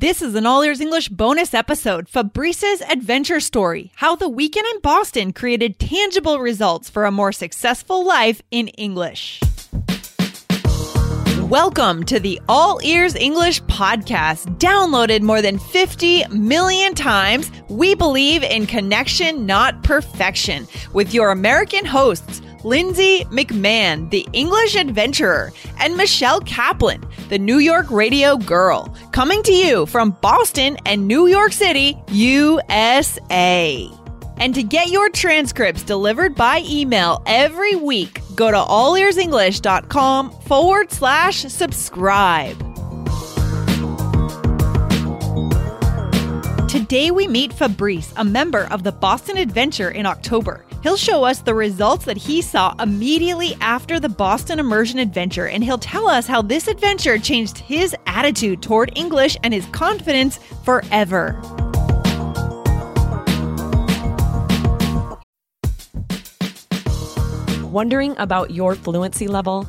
This is an All Ears English bonus episode Fabrice's adventure story how the weekend in Boston created tangible results for a more successful life in English. Welcome to the All Ears English podcast. Downloaded more than 50 million times, we believe in connection, not perfection, with your American hosts. Lindsay McMahon, the English adventurer, and Michelle Kaplan, the New York radio girl, coming to you from Boston and New York City, USA. And to get your transcripts delivered by email every week, go to allearsenglish.com forward slash subscribe. Today we meet Fabrice, a member of the Boston Adventure in October. He'll show us the results that he saw immediately after the Boston Immersion Adventure, and he'll tell us how this adventure changed his attitude toward English and his confidence forever. Wondering about your fluency level?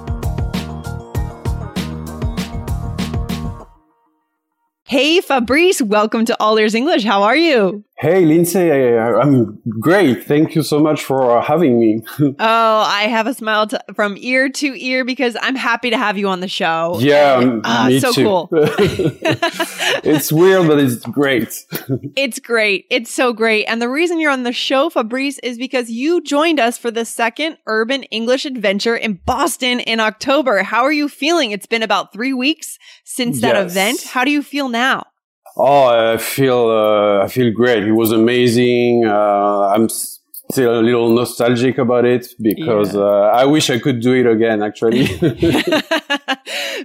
Hey, Fabrice, welcome to All Ears English. How are you? Hey, Lindsay, I, am great. Thank you so much for having me. oh, I have a smile to, from ear to ear because I'm happy to have you on the show. Yeah, and, uh, me so too. cool. it's weird, but it's great. it's great. It's so great. And the reason you're on the show, Fabrice, is because you joined us for the second Urban English Adventure in Boston in October. How are you feeling? It's been about three weeks since that Yes. event. How do you feel now? Oh, I feel uh, I feel great. It was amazing. Uh, I'm still a little nostalgic about it because Yeah. uh, I wish I could do it again. Actually,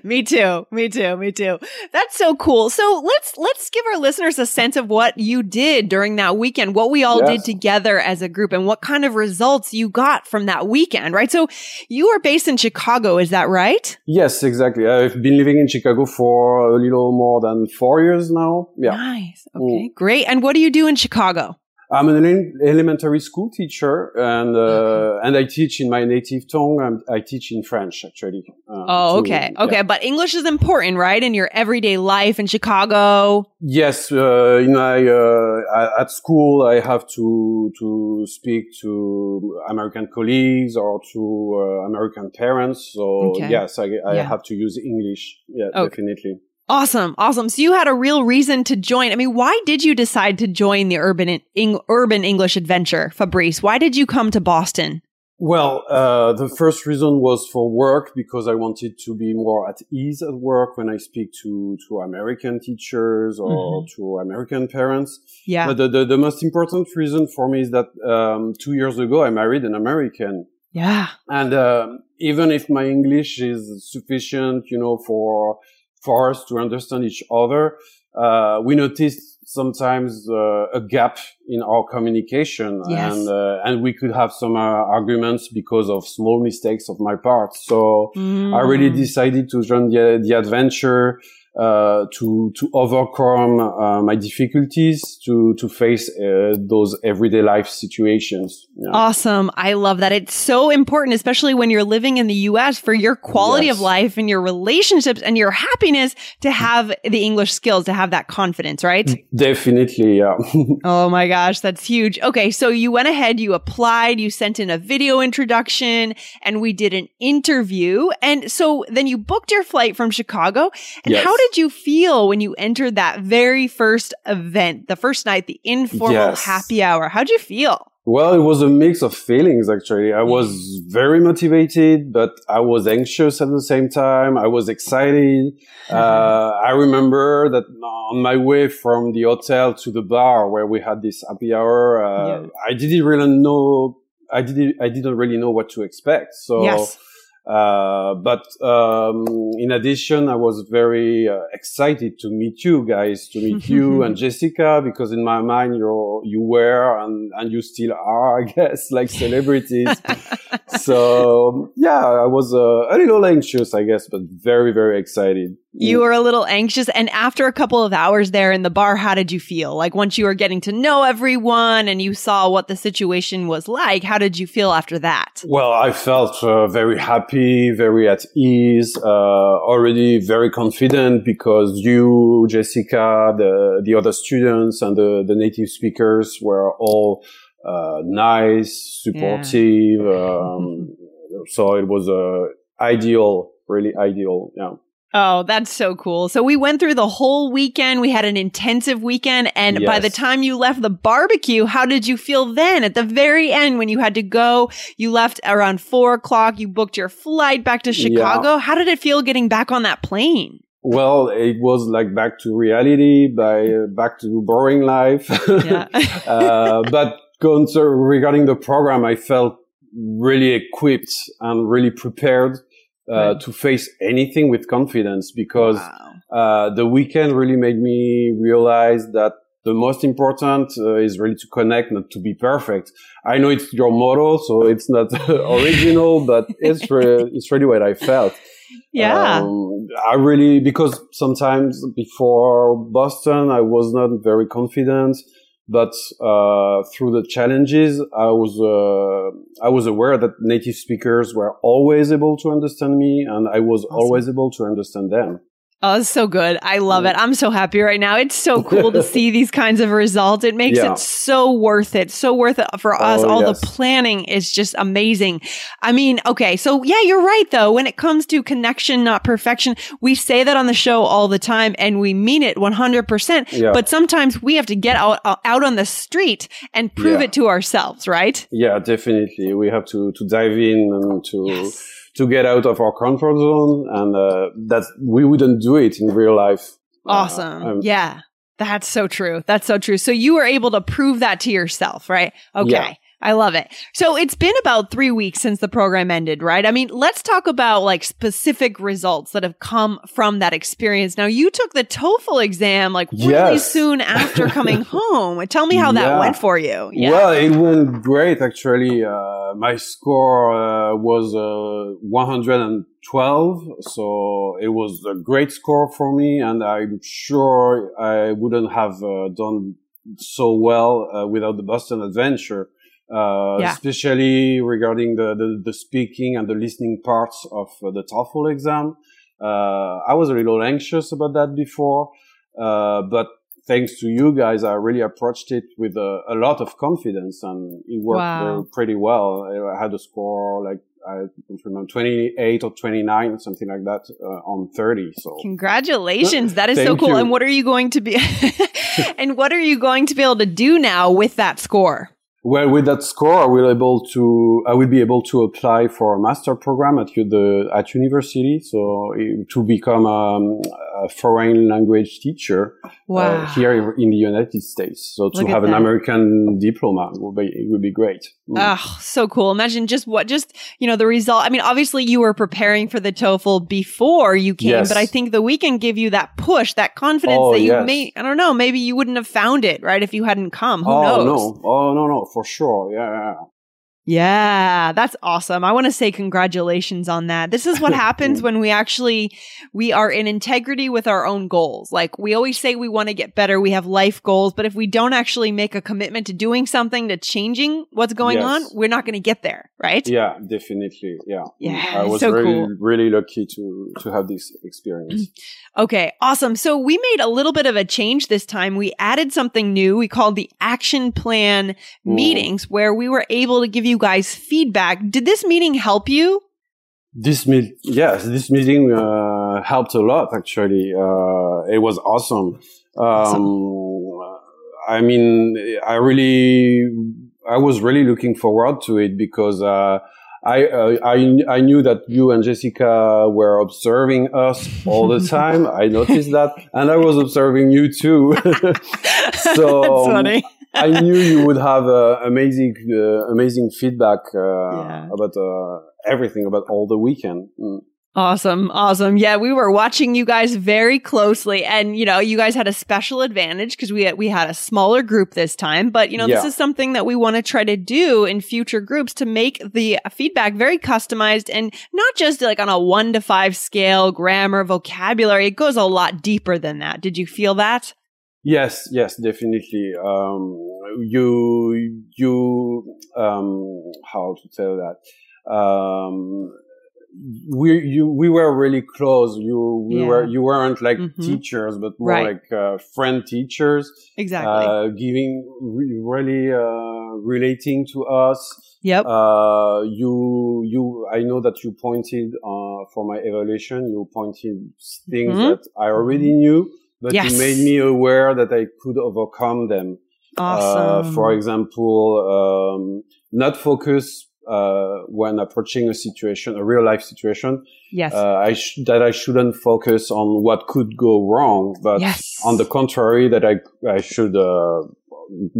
me too. Me too. Me too. That's so cool. So let's let's give our listeners a sense of what you did during that weekend, what we all did together as a group, and what kind of results you got from that weekend, right? So you are based in Chicago, is that right? yes, exactly. I've been living in Chicago for a little more than four years now. Yeah. Nice. Mm. Okay, great. And what do you do in Chicago? I'm an ele- elementary school teacher, and uh, and I teach in my native tongue. I'm, I teach in French, actually. Uh, Oh, to- okay. yeah. Okay. But English is important, right? In your everyday life in Chicago. Yes, uh, in my uh, at school, I have to to speak to American colleagues or to uh, American parents. So Okay. yes, I, I Yeah. have to use English. Yeah, Okay. definitely. Awesome. Awesome. So you had a real reason to join. I mean, why did you decide to join the urban, Eng- urban English adventure, Fabrice? Why did you come to Boston? Well, uh, the first reason was for work because I wanted to be more at ease at work when I speak to to American teachers or Mhm. to American parents. Yeah. But the, the the most important reason for me is that um, two years ago I married an American. yeah. And um, even if my English is sufficient, you know, for for us to understand each other, uh, we noticed sometimes uh, a gap in our communication, Yes. and uh, and we could have some uh, arguments because of small mistakes of my part. So I really Mm. decided to join the the adventure. Uh, to to overcome uh, my difficulties to to face uh, those everyday life situations. Yeah. Awesome. I love that. It's so important, especially when you're living in the US for your quality of life and your relationships and your happiness to have the English skills, to have that confidence, right? Definitely, yeah. Oh my gosh, that's huge. Okay, so you went ahead, you applied, you sent in a video introduction, and we did an interview. And so then you booked your flight from Chicago. And Yes. how did you feel when you entered that very first event, the first night, the informal Yes. happy hour? How'd you feel? Well, it was a mix of feelings actually. I was very motivated, but I was anxious at the same time. I was excited. Uh, I remember that on my way from the hotel to the bar where we had this happy hour, uh, Yeah. I didn't really know. I didn't. I didn't really know what to expect. So yes. Uh, but um, in addition, I was very uh, excited to meet you guys, to meet you and Jessica, because in my mind, you you were and, and you still are, I guess, like celebrities. so yeah, I was uh, a little anxious, I guess, but very, very excited. You were a little anxious. And after a couple of hours there in the bar, how did you feel? Like once you were getting to know everyone and you saw what the situation was like, how did you feel after that? Well, I felt uh, very happy, very at ease, uh, already very confident because you, Jessica, the, the other students and the, the native speakers were all uh, nice, supportive. Yeah. Um, so it was uh, ideal, really ideal. Yeah. Oh, that's so cool. So we went through the whole weekend. We had an intensive weekend. And yes. by the time you left the barbecue, how did you feel then at the very end when you had to go? You left around four o'clock. You booked your flight back to Chicago. Yeah. How did it feel getting back on that plane? Well, it was like back to reality, by uh, back to boring life. Uh, but regarding the program, I felt really equipped and really prepared uh, right. to face anything with confidence because wow. uh, the weekend really made me realize that the most important uh, is really to connect, not to be perfect. I know it's your motto, so it's not original, but it's re- it's really what I felt. Yeah. Um, I really, because sometimes before Boston, I was not very confident. But uh, through the challenges, I was uh, I was aware that native speakers were always able to understand me, and I was awesome. always able to understand them. Oh, it's so good. I love it. I'm so happy right now. It's so cool to see these kinds of results. It makes yeah. it so worth it. So worth it for oh, us. Oh, All yes. the planning is just amazing. I mean, okay. So yeah, you're right though. When it comes to connection, not perfection, we say that on the show all the time and we mean it 100%. Yeah. But sometimes we have to get out, uh, out on the street and prove yeah. it to ourselves, right? Yeah, definitely. We have to, to dive in and to, yes to get out of our comfort zone and uh, that we wouldn't do it in real life. Uh, awesome. Uh, yeah. That's so true. That's so true. So you were able to prove that to yourself, right? Okay. Yeah. I love it. So it's been about three weeks since the program ended, right? I mean, let's talk about like specific results that have come from that experience. Now, you took the TOEFL exam like really yes. soon after coming home. Tell me how yeah. that went for you. Yeah. Well, it went great actually. Uh, my score uh, was uh, 112, so it was a great score for me, and I'm sure I wouldn't have uh, done so well uh, without the Boston Adventure uh, yeah. especially regarding the, the, the, speaking and the listening parts of uh, the TOEFL exam. Uh, I was a little anxious about that before, uh, but thanks to you guys, I really approached it with a, a lot of confidence and it worked wow. pretty well. I had a score like I don't remember 28 or 29, something like that, uh, on 30. So congratulations. That is so cool. You. And what are you going to be, and what are you going to be able to do now with that score? Well, with that score, I will able to I will be able to apply for a master program at the at university. So to become um, a foreign language teacher uh, wow. uh, here in the United States. So to Look have an American diploma would be it would be great. Mm. Oh, so cool! Imagine just what just you know the result. I mean, obviously you were preparing for the TOEFL before you came, yes. but I think the weekend give you that push, that confidence oh, that you yes. may I don't know maybe you wouldn't have found it right if you hadn't come. Who oh, knows? No, oh no, no for sure. Yeah. Yeah, that's awesome. I want to say congratulations on that. This is what happens when we actually we are in integrity with our own goals. Like we always say we want to get better, we have life goals, but if we don't actually make a commitment to doing something to changing what's going yes. on, we're not going to get there, right? Yeah, definitely. Yeah. Yeah. I was so really cool. really lucky to to have this experience. Mm-hmm. okay, awesome. So we made a little bit of a change this time. We added something new. We called the action plan meetings where we were able to give you you guys feedback. Did this meeting help you? This meet, yes, this meeting uh, helped a lot. Actually, uh, it was awesome. Um, I mean, I really, I was really looking forward to it because uh, I, uh, I, I knew that you and Jessica were observing us all the time. I noticed that, and I was observing you too. so, That's funny. I knew you would have uh, amazing, uh, amazing feedback uh, yeah. about uh, everything about all the weekend. Mm. Awesome. Awesome. Yeah, we were watching you guys very closely and you know, you guys had a special advantage because we had, we had a smaller group this time, but you know, yeah. this is something that we want to try to do in future groups to make the feedback very customized and not just like on a 1 to 5 scale, grammar, vocabulary. It goes a lot deeper than that. Did you feel that? Yes, yes, definitely. Um, you, you, um, how to tell that? Um, we you we were really close. You we yeah. were you weren't like mm-hmm. teachers, but more right. like uh, friend teachers. Exactly. Uh, giving re- really uh, relating to us. Yep. Uh, you you I know that you pointed uh, for my evaluation. You pointed things mm-hmm. that I already knew, but yes. you made me aware that I could overcome them. Uh, awesome. for example, um, not focus uh, when approaching a situation, a real life situation. Yes. Uh, I sh- that I shouldn't focus on what could go wrong, but yes. on the contrary, that I I should uh,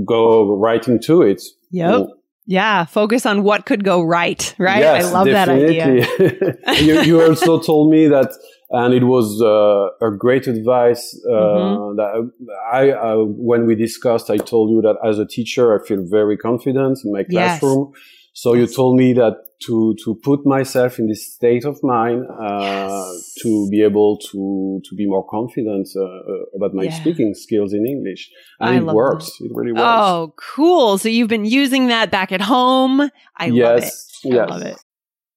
go right into it. Yep. Mm. Yeah, focus on what could go right, right? Yes, I love definitely. that idea. you, you, also told me that, and it was uh, a great advice uh, mm-hmm. that I, uh, when we discussed, I told you that as a teacher, I feel very confident in my classroom. Yes. So you told me that to to put myself in this state of mind uh, yes. to be able to to be more confident uh, uh about my yeah. speaking skills in English, and I it works. That. It really works. Oh, cool! So you've been using that back at home. I yes. love it. Yes. I love it.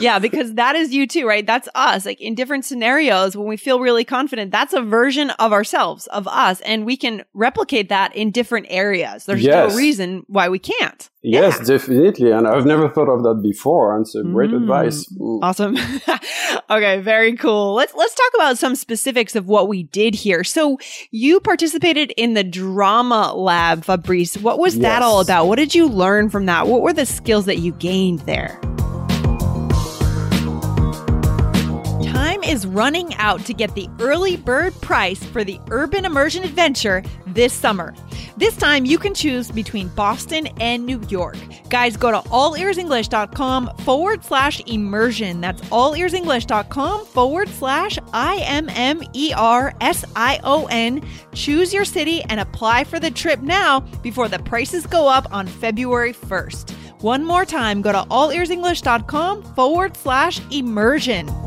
yeah, because that is you too, right? That's us. Like in different scenarios, when we feel really confident, that's a version of ourselves, of us, and we can replicate that in different areas. There's yes. no reason why we can't. Yes, yeah. definitely. And I've never thought of that before. And so great mm. advice. Awesome. okay, very cool. Let's let's talk about some specifics of what we did here. So you participated in the drama lab, Fabrice. What was yes. that all about? What did you learn from that? What were the skills that you gained there? Is running out to get the early bird price for the Urban Immersion Adventure this summer. This time you can choose between Boston and New York. Guys, go to allearsenglish.com forward slash immersion. That's allearsenglish.com forward slash I M M E R S I O N. Choose your city and apply for the trip now before the prices go up on February 1st. One more time, go to allearsenglish.com forward slash immersion.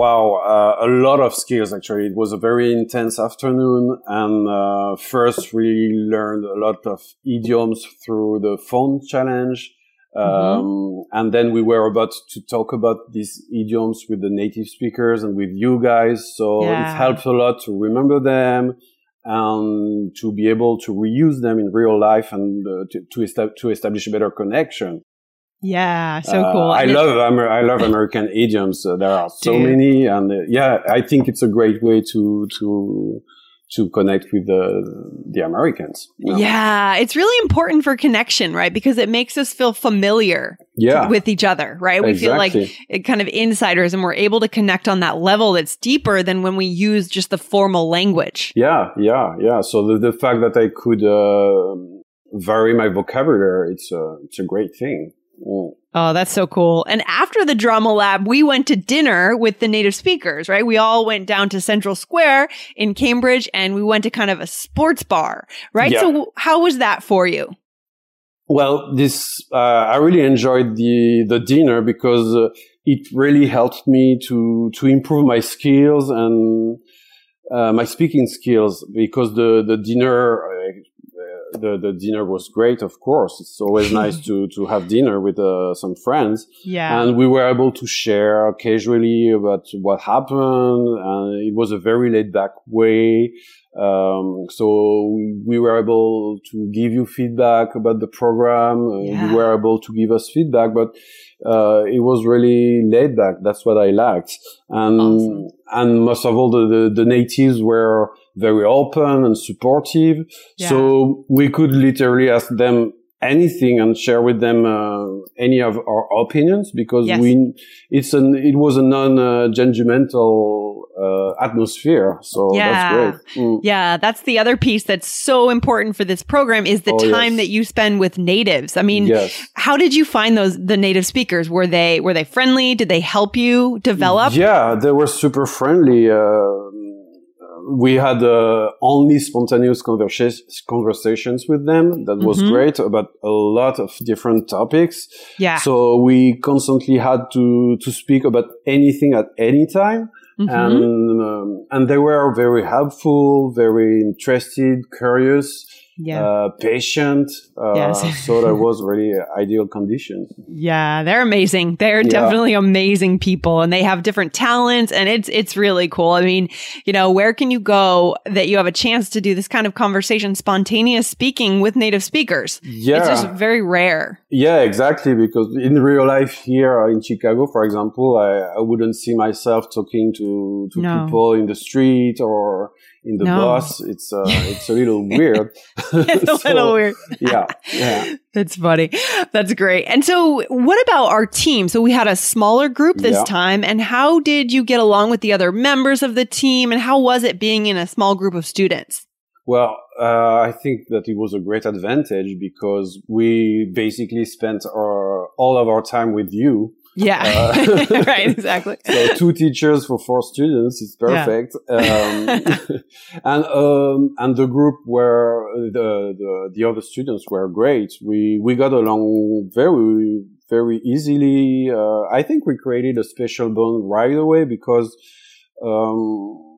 Wow, uh, a lot of skills actually. It was a very intense afternoon, and uh, first we learned a lot of idioms through the phone challenge. Um, mm-hmm. and then we were about to talk about these idioms with the native speakers and with you guys. So yeah. it helps a lot to remember them and to be able to reuse them in real life and uh, to, to, to establish a better connection. Yeah, so uh, cool. I love Amer- I love American idioms. Uh, there are so Dude. many, and uh, yeah, I think it's a great way to to to connect with the the Americans. You know? Yeah, it's really important for connection, right? Because it makes us feel familiar yeah. with each other, right? We exactly. feel like it kind of insiders and we're able to connect on that level that's deeper than when we use just the formal language. Yeah, yeah, yeah. So the, the fact that I could uh, vary my vocabulary, it's a, it's a great thing. Oh, that's so cool. And after the drama lab, we went to dinner with the native speakers, right? We all went down to Central Square in Cambridge and we went to kind of a sports bar, right? Yeah. So how was that for you? Well, this, uh, I really enjoyed the, the dinner because uh, it really helped me to, to improve my skills and, uh, my speaking skills because the, the dinner uh, the, the dinner was great, of course. It's always nice to, to have dinner with uh, some friends. Yeah. And we were able to share casually about what happened. And it was a very laid back way. Um, so we were able to give you feedback about the program. Uh, Yeah. You were able to give us feedback, but uh, it was really laid back. That's what I liked. And, Awesome. and most of all, the, the, the natives were very open and supportive. Yeah. So we could literally ask them anything and share with them uh, any of our opinions because Yes. we it's an it was a non uh, judgmental uh, atmosphere so Yeah. that's great Mm. Yeah, that's the other piece that's so important for this program is the Oh, time yes. that you spend with natives. I mean, yes how did you find those the native speakers? Were they were they friendly? Did they help you develop? yeah they were super friendly uh, we had uh, only spontaneous conversa- conversations with them that was Mhm. great about a lot of different topics Yeah. So we constantly had to, to speak about anything at any time. Mhm. And, um, and they were very helpful, very interested, curious, yeah. uh, patient. Uh, Yes. so that was really ideal conditions. Yeah, they're amazing. They're Yeah. definitely amazing people and they have different talents and it's it's really cool. I mean, you know, where can you go that you have a chance to do this kind of conversation spontaneous speaking with native speakers? Yeah. It's just very rare. Yeah, exactly. Because in real life here in Chicago, for example, I, I wouldn't see myself talking to, to No. people in the street or in the No. bus. It's, uh, it's a little weird. It's a So, little weird. Yeah. Yeah. That's funny. That's great. And so, what about our team? So, we had a smaller group this Yeah. time. And how did you get along with the other members of the team? And how was it being in a small group of students? Well, uh, I think that it was a great advantage because we basically spent our, all of our time with you. Yeah. Uh, right. Exactly. So two teachers for four students is Yeah. perfect. Um, and, um, and the group where the, the, the other students were great. We, we got along very, very easily. Uh, I think we created a special bond right away because, um,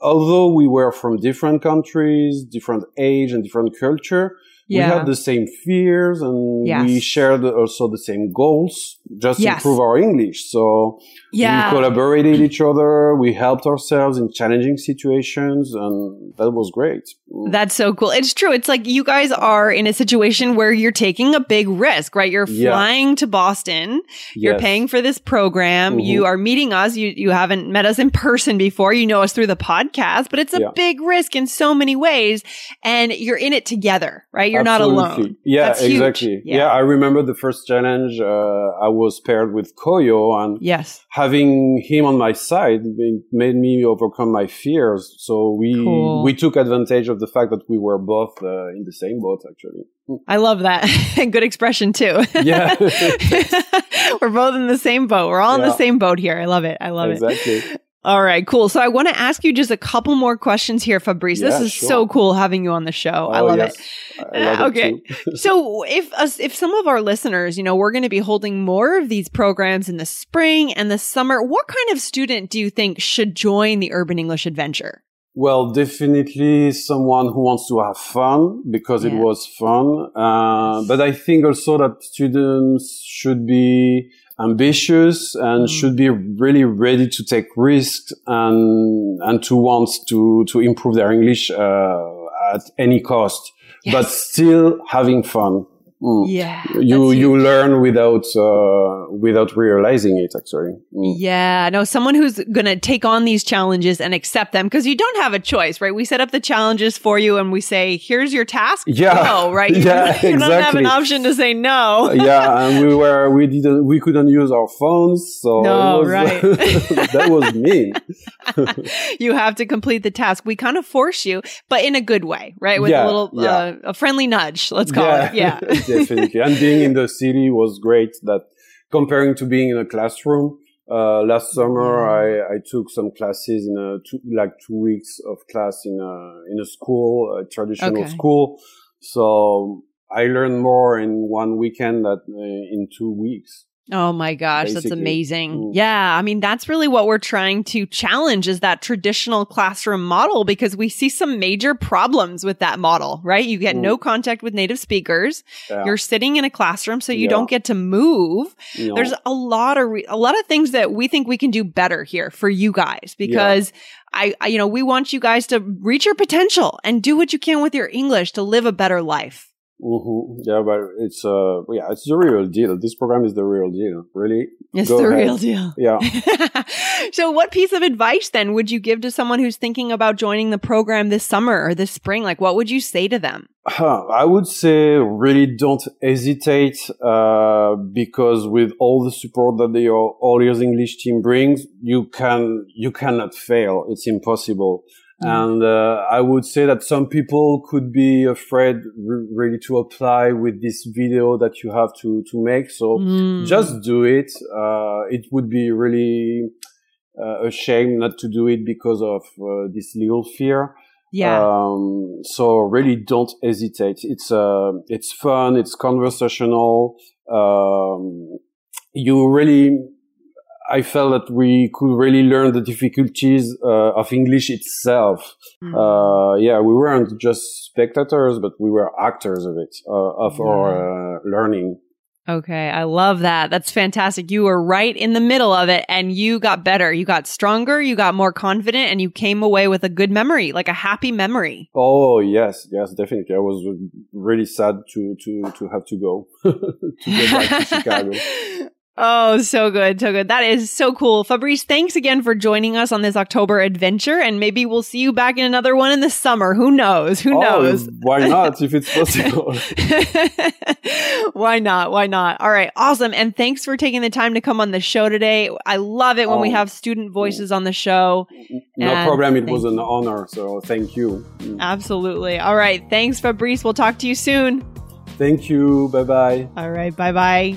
although we were from different countries, different age and different culture, we Yeah. had the same fears and Yes. we shared also the same goals, just Yes. improve our English. So Yeah. we collaborated each other, we helped ourselves in challenging situations, and that was great. Mm. That's so cool. It's true. It's like you guys are in a situation where you're taking a big risk, right? You're Yeah. flying to Boston. You're Yes. paying for this program. Mhm. You are meeting us. You you haven't met us in person before. You know us through the podcast, but it's a Yeah. big risk in so many ways. And you're in it together, right? You're not Absolutely. alone. Yeah, That's exactly. Yeah. Yeah. I remember the first challenge. Uh, I was paired with Koyo, and Yes. having him on my side made me overcome my fears. So we Cool. we took advantage of the fact that we were both uh, in the same boat. Actually, I love that. And good expression too. Yeah. We're both in the same boat. We're all in the same boat here. I love it. I love it. exactly. All right, cool. So I want to ask you just a couple more questions here, Fabrice. this is sure. so cool having you on the show. I Oh, love yes. it. I love Uh, it okay. too. So if us, if some of our listeners, you know, we're going to be holding more of these programs in the spring and the summer, what kind of student do you think should join the Urban English Adventure? Well, definitely someone who wants to have fun because it was fun. Uh, but I think also that students should be ambitious and Mm. should be really ready to take risks and, and to want to, to improve their English, uh, at any cost, but still having fun. Mm. Yeah. You, you learn without, uh, without realizing it actually. Mm. Yeah, no, someone who's going to take on these challenges and accept them because you don't have a choice, right? We set up the challenges for you and we say, here's your task. Yeah. Go, right? You, Yeah, you don't have an option to say no. yeah, and we were we didn't we couldn't use our phones, so No, was, right. that was me. you have to complete the task. We kind of force you, but in a good way, right? With a little, yeah. uh, a friendly nudge, let's call it. Yeah. Definitely. And being in the city was great. That comparing to being in a classroom. Uh, last summer, I, I took some classes in a two, like two weeks of class in a in a school, a traditional Okay. school. So I learned more in one weekend than uh, in two weeks. Oh my gosh, that's amazing. Mm. Yeah, I mean that's really what we're trying to challenge is that traditional classroom model because we see some major problems with that model, right? You get Mm. no contact with native speakers. Yeah. You're sitting in a classroom so you Yeah. don't get to move. There's a lot of re- a lot of things that we think we can do better here for you guys because I, I you know, we want you guys to reach your potential and do what you can with your English to live a better life. Mhm. yeah, but it's uh, yeah, it's the real deal. This program is the real deal. Really, It's Go the ahead. real deal. Yeah. so what piece of advice then would you give to someone who's thinking about joining the program this summer or this spring? Like what would you say to them? Huh, I would say really don't hesitate uh, because with all the support that the All Ears English team brings, you can you cannot fail. It's impossible. And uh, I would say that some people could be afraid re- really to apply with this video that you have to to make. So Mm. just do it. Uh, it would be really uh, a shame not to do it because of uh, this little fear. yeah. Um, so really don't hesitate. It's, uh, it's fun. It's conversational. Um, you really, I felt that we could really learn the difficulties, uh, of English itself. Mm. Uh, yeah, we weren't just spectators, but we were actors of it, uh, of our, uh, learning. Okay, I love that. That's fantastic. You were right in the middle of it and you got better. You got stronger, you got more confident and you came away with a good memory, like a happy memory. Oh yes, yes, definitely. I was really sad to to to have to go to get back to Chicago. Oh, so good. So good. That is so cool. Fabrice, thanks again for joining us on this October adventure. And maybe we'll see you back in another one in the summer. Who knows? Who oh, knows? Why not? If it's possible. Why not? Why not? All right. Awesome. And thanks for taking the time to come on the show today. I love it when we Oh. have student voices on the show. no And problem. It was an honor. So thank you. Absolutely. All right. Thanks, Fabrice. We'll talk to you soon. Thank you. Bye bye. All right. Bye bye.